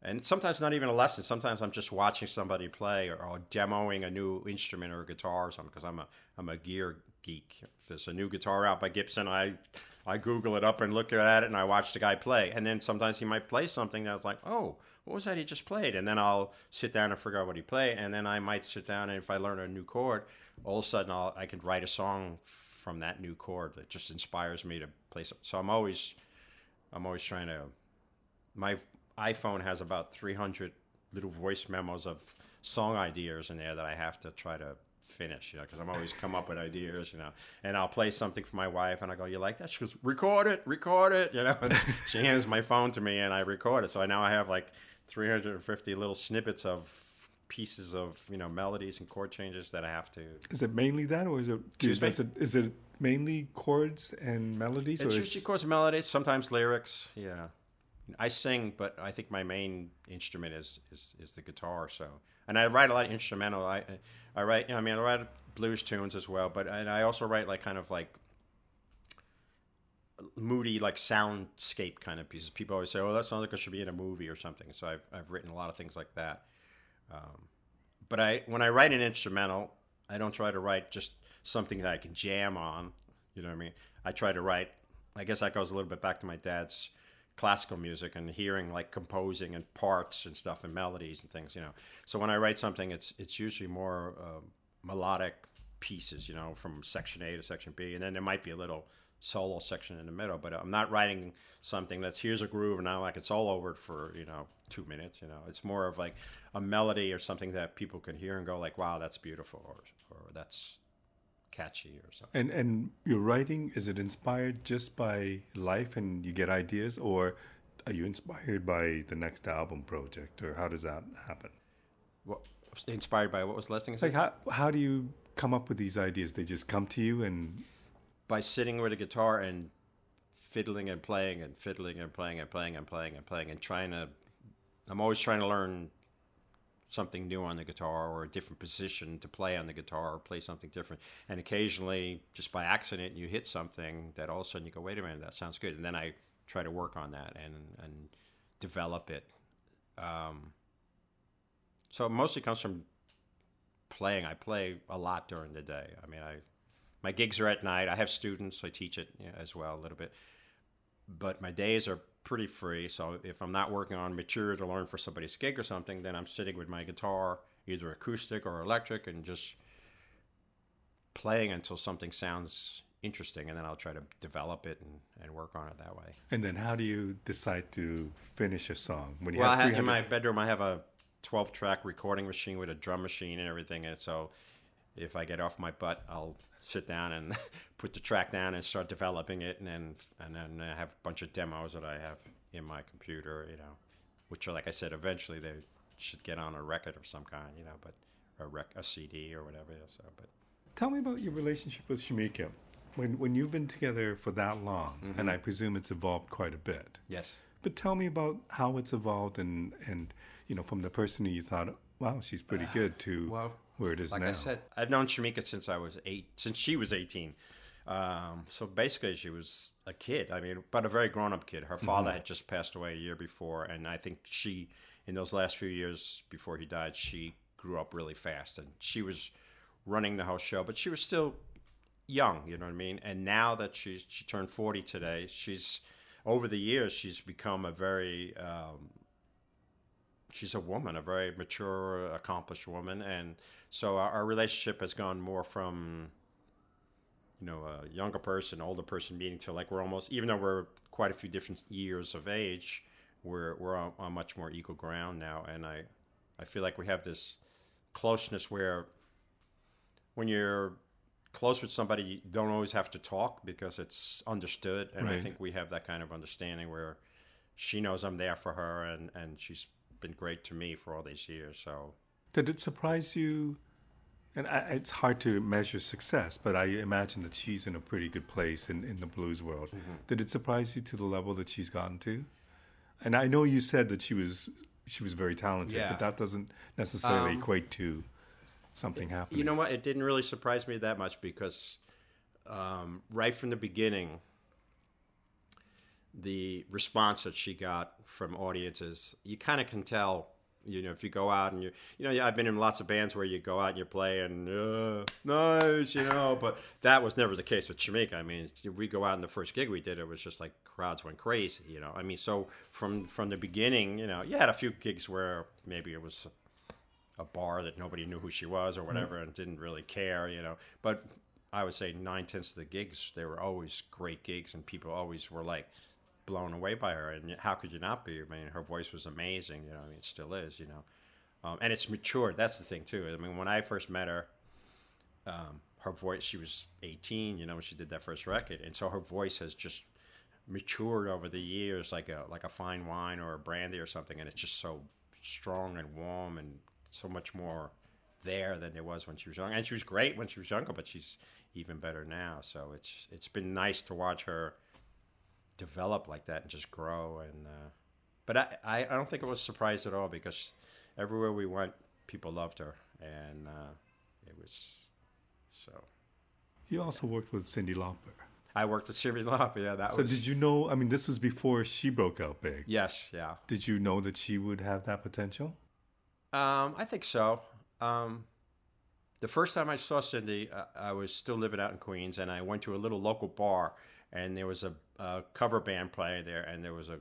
and sometimes not even a lesson. Sometimes I'm just watching somebody play or, or demoing a new instrument or a guitar or something because I'm a I'm a gear geek. If there's a new guitar out by Gibson, I I Google it up and look at it and I watch the guy play. And then sometimes he might play something that's like, oh, what was that he just played? And then I'll sit down and figure out what he played. And then I might sit down and if I learn a new chord, all of a sudden I'll, I can write a song from that new chord that just inspires me to play. So I'm always I'm always trying to my iPhone has about 300 little voice memos of song ideas in there that I have to try to finish, you know, because I'm always come up with ideas, you know. And I'll play something for my wife, and I go, "You like that?" She goes, "Record it, record it," you know. And (laughs) she hands my phone to me, and I record it. So now I have like 350 little snippets of pieces of you know melodies and chord changes that I have to. Is it mainly that, or is it? Excuse me? Is it, is it mainly chords and melodies, It's or usually chords and melodies, sometimes lyrics. Yeah, I sing, but I think my main instrument is is, is the guitar. So, and I write a lot of instrumental. I I write. I mean, I write blues tunes as well, but and I also write like kind of like moody like soundscape kind of pieces. People always say, "Oh, that sounds like it should be in a movie or something." So I've I've written a lot of things like that. Um, but I when I write an instrumental, I don't try to write just something that I can jam on. You know what I mean? I try to write. I guess that goes a little bit back to my dad's classical music and hearing like composing and parts and stuff and melodies and things. You know, so when I write something, it's it's usually more uh, melodic pieces. You know, from section A to section B, and then there might be a little solo section in the middle. But I'm not writing something that's here's a groove and now like it's all over for you know two minutes. You know, it's more of like a melody or something that people can hear and go like, wow, that's beautiful, or or that's catchy or something. and and your writing is it inspired just by life and you get ideas, or are you inspired by the next album project, or how does that happen? What, inspired by what was listening? Like how how do you come up with these ideas? They just come to you, and by sitting with a guitar and fiddling and playing and fiddling and playing and playing and playing and playing and trying to I'm always trying to learn something new on the guitar or a different position to play on the guitar or play something different. And occasionally, just by accident, you hit something that all of a sudden you go, wait a minute, that sounds good. And then I try to work on that and, and develop it. Um, so it mostly comes from playing. I play a lot during the day. I mean, I my gigs are at night. I have students, so I teach it you know, as well a little bit. But my days are pretty free. So if I'm not working on material to learn for somebody's gig or something, then I'm sitting with my guitar, either acoustic or electric, and just playing until something sounds interesting, and then I'll try to develop it and, and work on it that way. and then how do you decide to finish a song when you Well, have have, in my bedroom, I have a 12 track recording machine with a drum machine and everything. And so if I get off my butt, I'll sit down and (laughs) put the track down and start developing it. And then, and then I have a bunch of demos that I have in my computer, you know, which are, like I said, eventually they should get on a record of some kind, you know, but a, rec- a CD or whatever. So, but Tell me about your relationship with Shemekia. When when you've been together for that long, Mm-hmm. and I presume it's evolved quite a bit. yes. But tell me about how it's evolved, and and you know, from the person who you thought, wow, she's pretty good, to well, where it is like now. I said, I've known Shemekia since I was eight, since she was 18. Um, so basically, she was a kid. I mean, but a very grown-up kid. Her father had just passed away a year before, and I think she, in those last few years before he died, she grew up really fast, and she was running the whole show. But she was still young, you know what I mean? And now that she's she turned 40 today, she's over the years she's become a very um, she's a woman, a very mature, accomplished woman, and so our, our relationship has gone more from you know a younger person, older person meeting to like we're almost even though we're quite a few different years of age, we're we're on, on much more equal ground now, and I I feel like we have this closeness where when you're close with somebody you don't always have to talk because it's understood. And i think we have that kind of understanding where she knows i'm there for her and and she's been great to me for all these years. So Did it surprise you? And I, it's hard to measure success, but I imagine that she's in a pretty good place in, in the blues world. Mm-hmm. Did it surprise you to the level that she's gotten to? And I know you said that she was she was very talented, Yeah. but that doesn't necessarily Um, equate to something happening. you know what it didn't really surprise me that much because um, right from the beginning the response that she got from audiences you kind of can tell you know if you go out and you you know yeah, i've been in lots of bands where you go out and you play and uh, nice you know but that was never the case with Shemekia. i mean we go out and the first gig we did it was just like crowds went crazy you know i mean so from from the beginning you know you had a few gigs where maybe it was a bar that nobody knew who she was or whatever and didn't really care, you know. But I would say nine tenths of the gigs, they were always great gigs and people always were like blown away by her. And how could you not be? I mean, her voice was amazing, you know, I mean, it still is, you know. Um, and it's matured. That's the thing, too. I mean, when I first met her, um, her voice, she was 18, you know, when she did that first record. And so her voice has just matured over the years like a like a fine wine or a brandy or something and it's just so strong and warm and so much more there than there was when she was young. And she was great when she was younger, but she's even better now. So it's it's been nice to watch her develop like that and just grow. And uh, but I, I don't think it was a surprise at all because everywhere we went, people loved her, and uh, it was so. You also worked with Cyndi Lauper. I worked with Cyndi Lauper. Yeah, that So was. So did you know? I mean, this was before she broke out big. Yes, yeah. Did you know that she would have that potential? Um, I think so. Um, the first time I saw Cindy, uh, I was still living out in Queens, and I went to a little local bar, and there was a, a cover band playing there, and there was a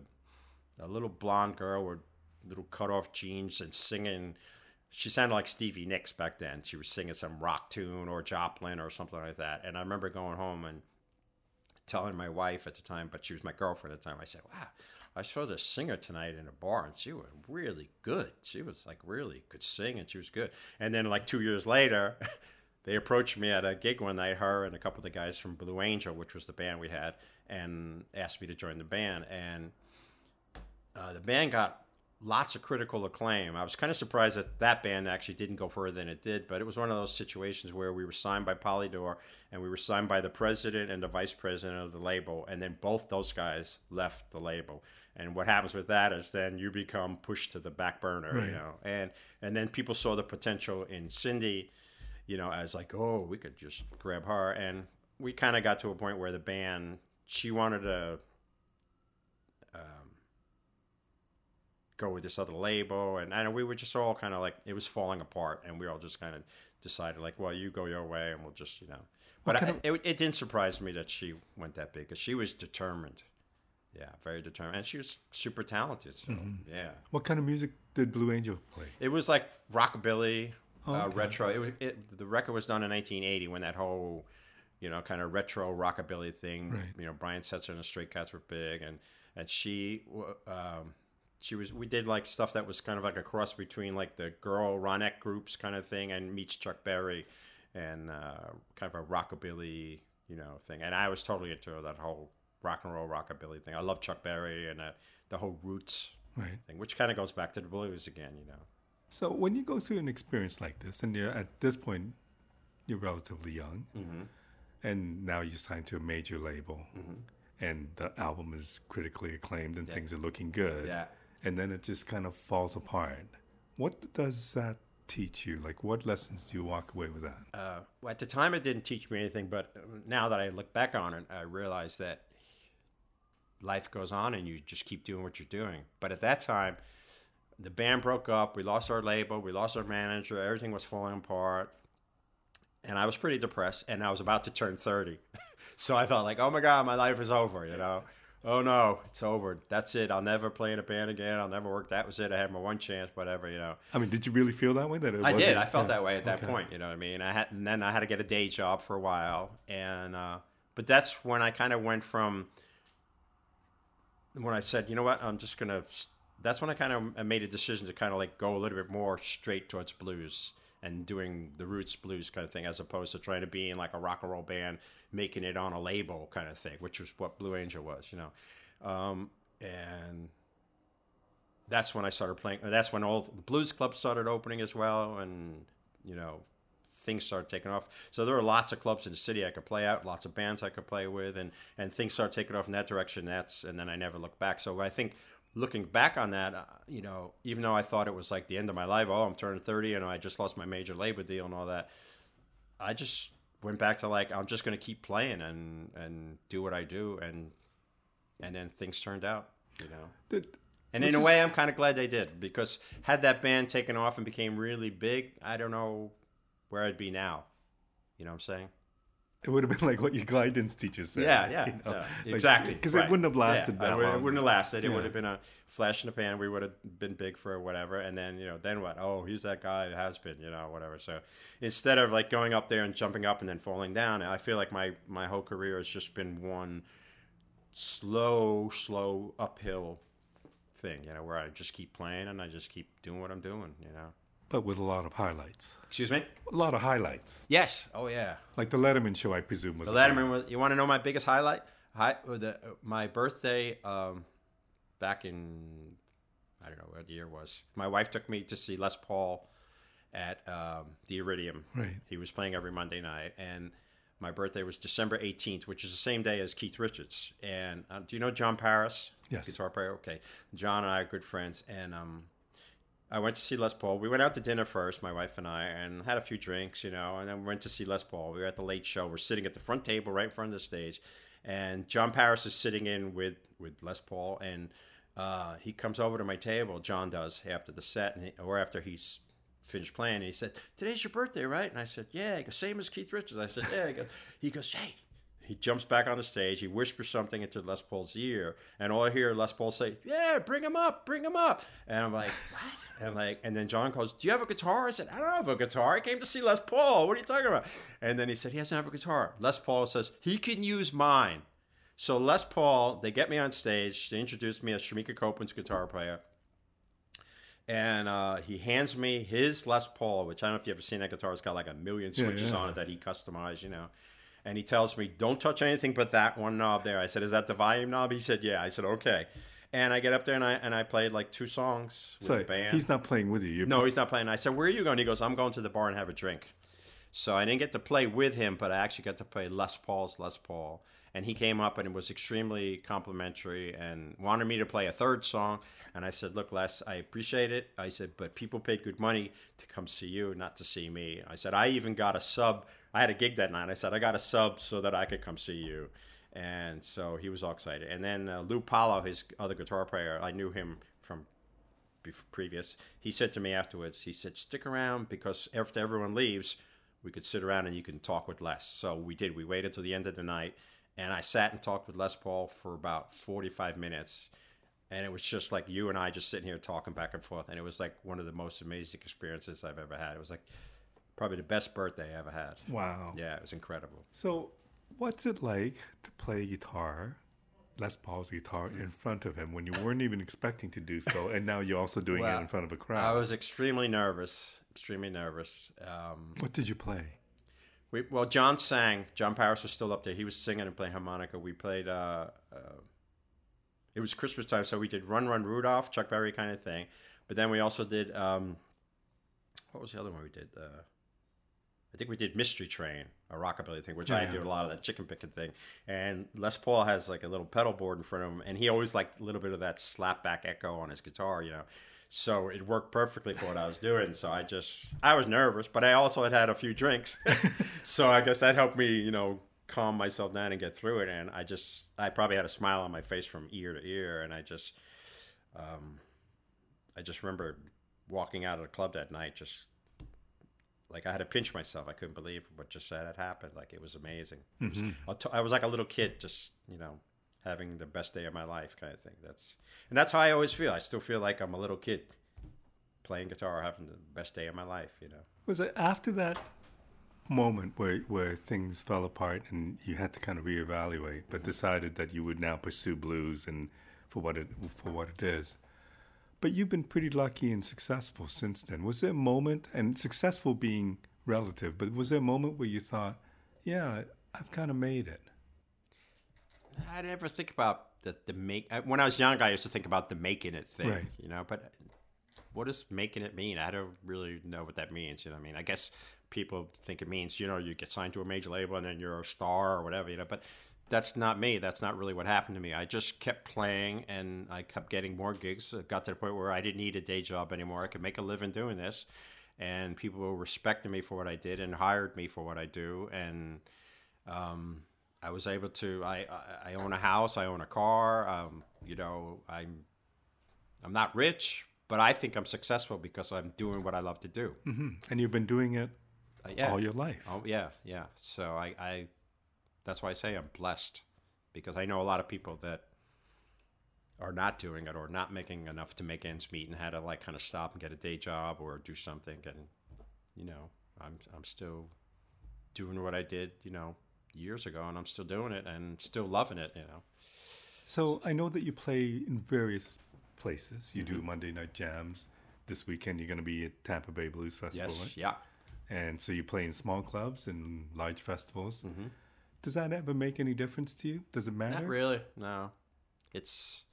a little blonde girl with little cut off jeans and singing. She sounded like Stevie Nicks back then. She was singing some rock tune or Joplin or something like that. And I remember going home and telling my wife at the time, but she was my girlfriend at the time. I said, "Wow, I saw this singer tonight in a bar, and she was really good. She was like really could sing, and she was good." And then like two years later, (laughs) they approached me at a gig one night, her and a couple of the guys from Blue Angel, which was the band we had, and asked me to join the band. And uh, the band got lots of critical acclaim. I was kind of surprised that that band actually didn't go further than it did, but it was one of those situations where we were signed by Polydor and we were signed by the president and the vice president of the label, and then both those guys left the label. And what happens with that is then you become pushed to the back burner, Right. you know. And and then people saw the potential in Cyndi, you know, as like, oh, we could just grab her. And we kind of got to a point where the band, she wanted to um, go with this other label, and and we were just all kind of like it was falling apart, and we all just kind of decided like, well, you go your way, and we'll just you know. But I, it, it didn't surprise me that she went that big because she was determined. Yeah, very determined, and she was super talented. So yeah, What kind of music did Blue Angel play? it was like rockabilly, uh, retro. It was it, the record was done in 1980 when that whole, you know, kind of retro rockabilly thing. Right. You know, Brian Setzer and the Stray Cats were big, and and she, um, she was. We did like stuff that was kind of like a cross between like the girl Roneck groups kind of thing and meets Chuck Berry, and uh, kind of a rockabilly, you know, thing. And I was totally into that whole rock and roll rockabilly thing. I love Chuck Berry and uh, the whole roots Right. thing, which kind of goes back to the blues again, you know. So when you go through an experience like this, and you're at this point, you're relatively young, Mm-hmm. and now you're signed to a major label, and the album is critically acclaimed, and things are looking good, Yeah. and then it just kind of falls apart. What does that teach you? Like, what lessons do you walk away with that? uh, well, at the time it didn't teach me anything, but now that I look back on it, I realize that life goes on and you just keep doing what you're doing. But at that time, the band broke up. We lost our label. We lost our manager. Everything was falling apart. And I was pretty depressed. And I was about to turn 30. (laughs) so I thought, like, oh my God, my life is over, you know? Oh no, it's over. That's it. I'll never play in a band again. I'll never work. That was it. I had my one chance, whatever, you know. I mean, did you really feel that way? That it I did. I felt yeah, that way at that okay. point. You know what I mean? I had, and then I had to get a day job for a while, and uh, but that's when I kind of went from when I said, you know what, I'm just gonna. That's when I kind of made a decision to kind of like go a little bit more straight towards blues and doing the roots blues kind of thing, as opposed to trying to be in like a rock and roll band, making it on a label kind of thing, which was what Blue Angel was, you know, um, and that's when I started playing. That's when all the blues clubs started opening as well, and you know things started taking off. So there were lots of clubs in the city I could play out, lots of bands I could play with, and and things started taking off in that direction. That's and then I never looked back. So I think looking back on that, uh, you know, even though I thought it was like the end of my life, oh, I'm turning 30 and I just lost my major labor deal and all that, I just went back to like I'm just going to keep playing and and do what I do, and and then things turned out, you know. Did, And in a way, I'm kind of glad they did because had that band taken off and became really big, I don't know where I'd be now. You know what I'm saying? It would have been like what your guidance teacher said. Yeah, (laughs) yeah, you know? yeah, Like, exactly. (laughs) Because right. it wouldn't have lasted Yeah, that long. It wouldn't have lasted. It Yeah. would have been a flash in the pan. We would have been big for whatever, and then you know, then what? Oh, he's that guy. that Has been, you know, whatever. So instead of like going up there and jumping up and then falling down, I feel like my my whole career has just been one slow, slow uphill thing. You know, where I just keep playing and I just keep doing what I'm doing. You know. But with a lot of highlights. Excuse me. A lot of highlights. Yes. Oh yeah. Like the Letterman show, I presume, was The Letterman was. You want to know my biggest highlight? Hi, the, uh, my birthday um, back in I don't know what year it was. My wife took me to see Les Paul at um, the Iridium. Right. He was playing every Monday night, and my birthday was December 18th, which is the same day as Keith Richards. And uh, do you know John Paris? Yes. Guitar player. Okay. John and I are good friends, and um, I went to see Les Paul. We went out to dinner first, my wife and I, and had a few drinks, you know, and then we went to see Les Paul. We were at the late show. We're sitting at the front table right in front of the stage, and John Paris is sitting in with with Les Paul, and uh, he comes over to my table. John does after the set, he, or after he's finished playing, and he said, "Today's your birthday, right?" And I said, "Yeah." He goes, "Same as Keith Richards." I said, "Yeah." He goes "Hey." He jumps back on the stage. He whispers something into Les Paul's ear, and all I hear Les Paul say, "Yeah, bring him up, bring him up." And I'm like, (laughs) "What?" And like, and then John goes, "Do you have a guitar?" I said, "I don't have a guitar. I came to see Les Paul. What are you talking about?" And then he said, "He doesn't have a guitar." Les Paul says, "He can use mine." So Les Paul, they get me on stage. They introduce me as Shemekia Copeland's guitar player. And uh, he hands me his Les Paul, which I don't know if you've ever seen that guitar. It's got like a million switches yeah. on it that he customized, you know. And he tells me, don't touch anything but that one knob there. I said, is that the volume knob? He said, yeah. I said, okay. And I get up there and I and I played like two songs with So the band. he's not playing with you. You're No, he's not playing. I said, "Where are you going?" He goes, "I'm going to the bar and have a drink." So I didn't get to play with him, but I actually got to play Les Paul's Les Paul, and he came up and was extremely complimentary and wanted me to play a third song. And I said, "Look, Les, I appreciate it." I said, "But people paid good money to come see you, not to see me." I said, "I even got a sub. I had a gig that night. I said I got a sub so that I could come see you." And so he was all excited. And then uh, Lou Palo, his other guitar player, I knew him from previous. He said to me afterwards, he said, "Stick around because after everyone leaves, we could sit around and you can talk with Les." So we did. We waited till the end of the night, and I sat and talked with Les Paul for about forty-five minutes, and it was just like you and I just sitting here talking back and forth, and it was like one of the most amazing experiences I've ever had. It was like probably the best birthday I ever had. Wow. Yeah, it was incredible. So, what's it like to play guitar, Les Paul's guitar, in front of him when you weren't even expecting to do so, and now you're also doing Well, it in front of a crowd? I was extremely nervous, extremely nervous. Um, what did you play? We, well, John sang. John Paris was still up there. He was singing and playing harmonica. We played. Uh, uh, it was Christmas time, so we did "Run Run Rudolph," Chuck Berry kind of thing. But then we also did. Um, what was the other one we did? Uh, I think we did "Mystery Train," a rockabilly thing, which I Yeah. do a lot of that chicken picking thing. And Les Paul has like a little pedal board in front of him, and he always liked a little bit of that slapback echo on his guitar, you know. So it worked perfectly for what I was doing. So I just, I was nervous, but I also had had a few drinks. (laughs) so I guess that helped me, you know, calm myself down and get through it. And I just, I probably had a smile on my face from ear to ear. And I just, um, I just remember walking out of the club that night, just like I had to pinch myself. I couldn't believe what just said had happened. Like it was amazing. It was, mm-hmm. I t- I was like a little kid, just, you know, having the best day of my life kind of thing. That's and that's how I always feel. I still feel like I'm a little kid playing guitar, having the best day of my life. You know. Was it after that moment where where things fell apart and you had to kind of reevaluate, but decided that you would now pursue blues and for what it for what it is? But you've been pretty lucky and successful since then. Was there a moment, and successful being relative, but was there a moment where you thought, "Yeah, I've kind of made it"? I never think about the the make. When I was young, I used to think about the making it thing. Right. You know, but what does making it mean? I don't really know what that means. You know, I mean, I guess people think it means you know you get signed to a major label and then you're a star or whatever. You know, but that's not me. That's not really what happened to me. I just kept playing and I kept getting more gigs. It got to the point where I didn't need a day job anymore. I could make a living doing this, and people were respecting me for what I did and hired me for what I do. And um, I was able to. I, I I own a house. I own a car. Um, you know, I'm I'm not rich, but I think I'm successful because I'm doing what I love to do. And you've been doing it Uh, yeah. all your life. Oh yeah, yeah. So I, I that's why I say I'm blessed because I know a lot of people that are not doing it or not making enough to make ends meet and had to like kind of stop and get a day job or do something and you know I'm I'm still doing what I did you know years ago and I'm still doing it and still loving it you know So I know that you play in various places. You Mm-hmm. do Monday night jams. This weekend you're going to be at Tampa Bay Blues Festival, yes right? yeah And so you play in small clubs and large festivals. Mm-hmm. Does that ever make any difference to you? Does it matter? Not really. No, it's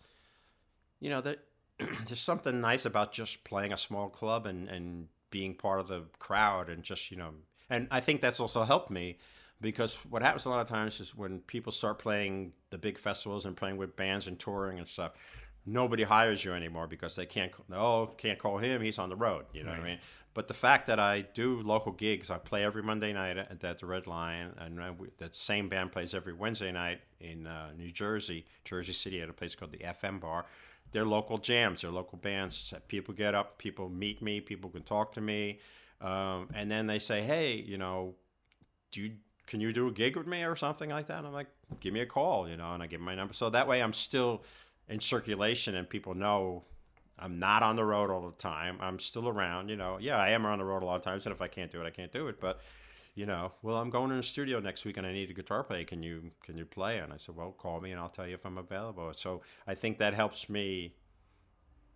you know that (clears throat) there's something nice about just playing a small club and and being part of the crowd and just you know, and I think that's also helped me because what happens a lot of times is when people start playing the big festivals and playing with bands and touring and stuff nobody hires you anymore because they can't oh can't call him he's on the road you know right. what i mean but the fact that i do local gigs i play every monday night at, the red lion and that same band plays every wednesday night in uh, new jersey jersey city at a place called the fm bar they're local jams they're local bands people get up people meet me people can talk to me um, and then they say hey you know do you can you do a gig with me or something like that? And I'm like, give me a call, you know, and I give my number. So that way I'm still in circulation and people know I'm not on the road all the time. I'm still around, you know. Yeah, I am on the road a lot of times, and if I can't do it, I can't do it. But, you know, well, I'm going in the studio next week and I need a guitar player. Can you can you play? And I said, well, call me and I'll tell you if I'm available. So I think that helps me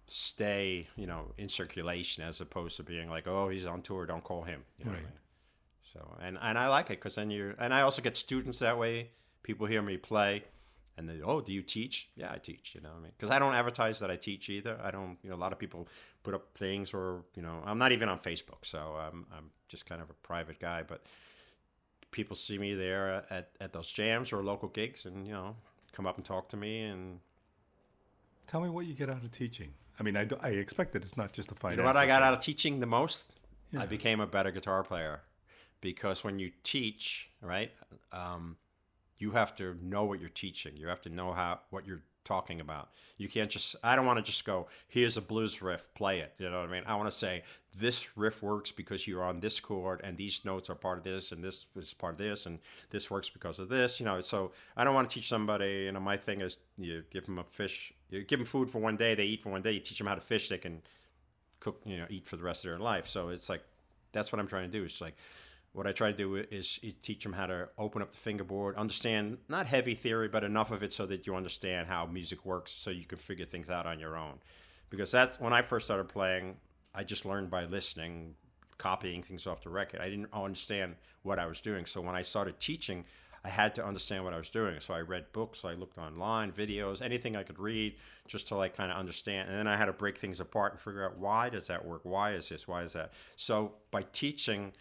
stay, you know, in circulation as opposed to being like, oh, he's on tour, don't call him. You know right. I mean? So and and I like it because then you're and I also get students that way. People hear me play, and they oh, do you teach? Yeah, I teach. You know, I mean, because I don't advertise that I teach either. I don't. You know, a lot of people put up things, or you know, I'm not even on Facebook, so I'm I'm just kind of a private guy. But people see me there at at those jams or local gigs, and you know, come up and talk to me and. Tell me what you get out of teaching. I mean, I, do, I expect that it's not just a fine. You know what I got out of teaching the most? Yeah. I became a better guitar player because when you teach, right, um, you have to know what you're teaching. You have to know how what you're talking about. You can't just. I don't want to just go. Here's a blues riff. Play it. You know what I mean? I want to say this riff works because you're on this chord, and these notes are part of this, and this is part of this, and this works because of this. You know. So I don't want to teach somebody. You know, my thing is you give them a fish. You give them food for one day. They eat for one day. You teach them how to fish. They can cook. You know, eat for the rest of their life. So it's like that's what I'm trying to do. It's like what I try to do is teach them how to open up the fingerboard, understand not heavy theory, but enough of it so that you understand how music works, so you can figure things out on your own. Because that's when I first started playing. I just learned by listening, copying things off the record. I didn't understand what I was doing. So when I started teaching, I had to understand what I was doing. So I read books, I looked online, videos, anything I could read just to like kind of understand. And then I had to break things apart and figure out why does that work? Why is this? Why is that? So by teaching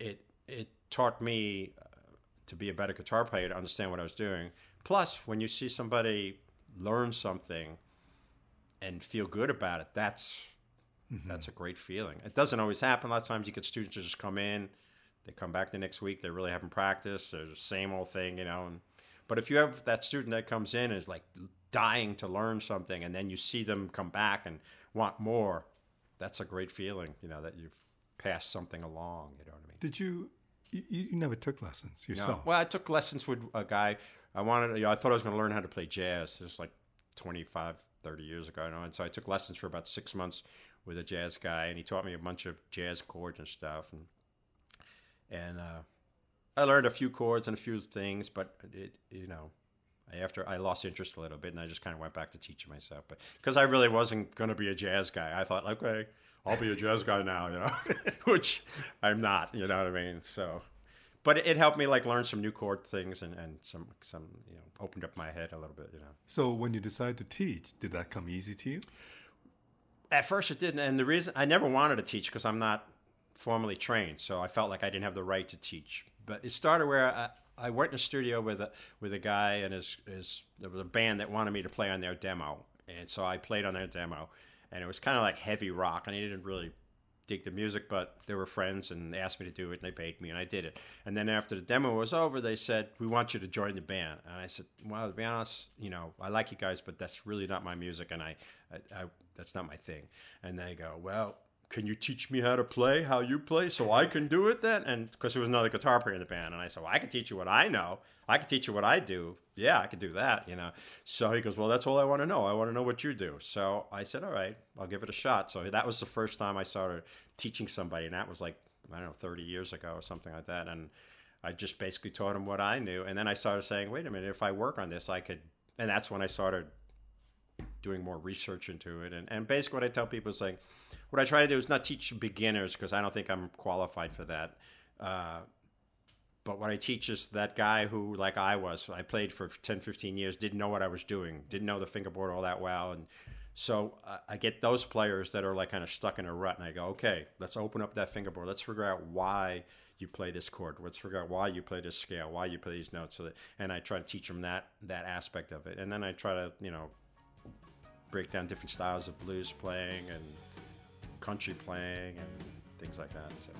it it taught me uh, to be a better guitar player to understand what I was doing. Plus, when you see somebody learn something and feel good about it, that's mm-hmm. that's a great feeling. It doesn't always happen. A lot of times you get students who just come in, they come back the next week, they really haven't practiced, they're the same old thing, you know. And, but if you have that student that comes in and is like dying to learn something, and then you see them come back and want more, that's a great feeling, you know, that you've passed something along. You know what I mean? Did you? You, you never took lessons yourself. No. Well, I took lessons with a guy. I wanted. You know, I thought I was going to learn how to play jazz. It was like 25, 30 years ago. You know? And so I took lessons for about six months with a jazz guy, and he taught me a bunch of jazz chords and stuff. And and uh, I learned a few chords and a few things, but it you know after I lost interest a little bit, and I just kind of went back to teaching myself. But because I really wasn't going to be a jazz guy, I thought, okay, I'll be a jazz guy now, you know, (laughs) which I'm not. You know what I mean? So, but it, helped me like learn some new chord things and, and some some you know opened up my head a little bit. You know. So when you decided to teach, did that come easy to you? At first, it didn't, and the reason I never wanted to teach because I'm not formally trained, so I felt like I didn't have the right to teach. But it started where I, I went in the studio with a with a guy and his his there was a band that wanted me to play on their demo, and so I played on their demo, and it was kind of like heavy rock, and I didn't really dig the music, but they were friends and asked me to do it, and they paid me, and I did it. And then after the demo was over, they said, "We want you to join the band." And I said, "Well, to be honest, you know, I like you guys, but that's really not my music, and I, I, I that's not my thing." And they go, "Well." Can you teach me how to play how you play so I can do it then? And because there was another guitar player in the band, and I said, well, I can teach you what I know. I can teach you what I do. Yeah, I can do that, you know. So he goes, well, that's all I want to know. I want to know what you do. So I said, all right, I'll give it a shot. So that was the first time I started teaching somebody, and that was like I don't know, 30 years ago or something like that. And I just basically taught him what I knew, and then I started saying, wait a minute, if I work on this, I could. And that's when I started doing more research into it. And, and basically, what I tell people is like, what I try to do is not teach beginners because I don't think I'm qualified for that. Uh, but what I teach is that guy who, like I was, I played for 10, 15 years, didn't know what I was doing, didn't know the fingerboard all that well, and So uh, I get those players that are like kind of stuck in a rut, and I go, okay, let's open up that fingerboard. Let's figure out why you play this chord. Let's figure out why you play this scale, why you play these notes. So that, and I try to teach them that that aspect of it, and then I try to you know break down different styles of blues playing and country playing and things like that. So.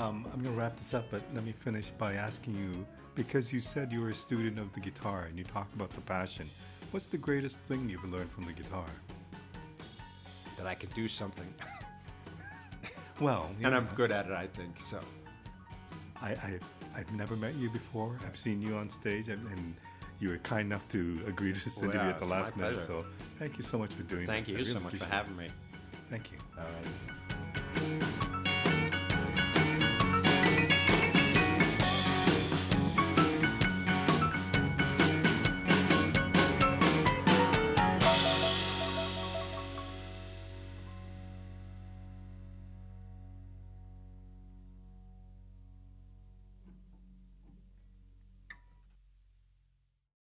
Um, I'm going to wrap this up, but let me finish by asking you because you said you were a student of the guitar and you talk about the passion. What's the greatest thing you've learned from the guitar? That I could do something. (laughs) Well, you and know, I'm good at it, I think. So I, I I've never met you before. I've seen you on stage, and, and you were kind enough to agree to this Well, interview at the last minute. pleasure. So thank you so much for doing thank this. I you so really much for appreciate it. having me. Thank you. All right.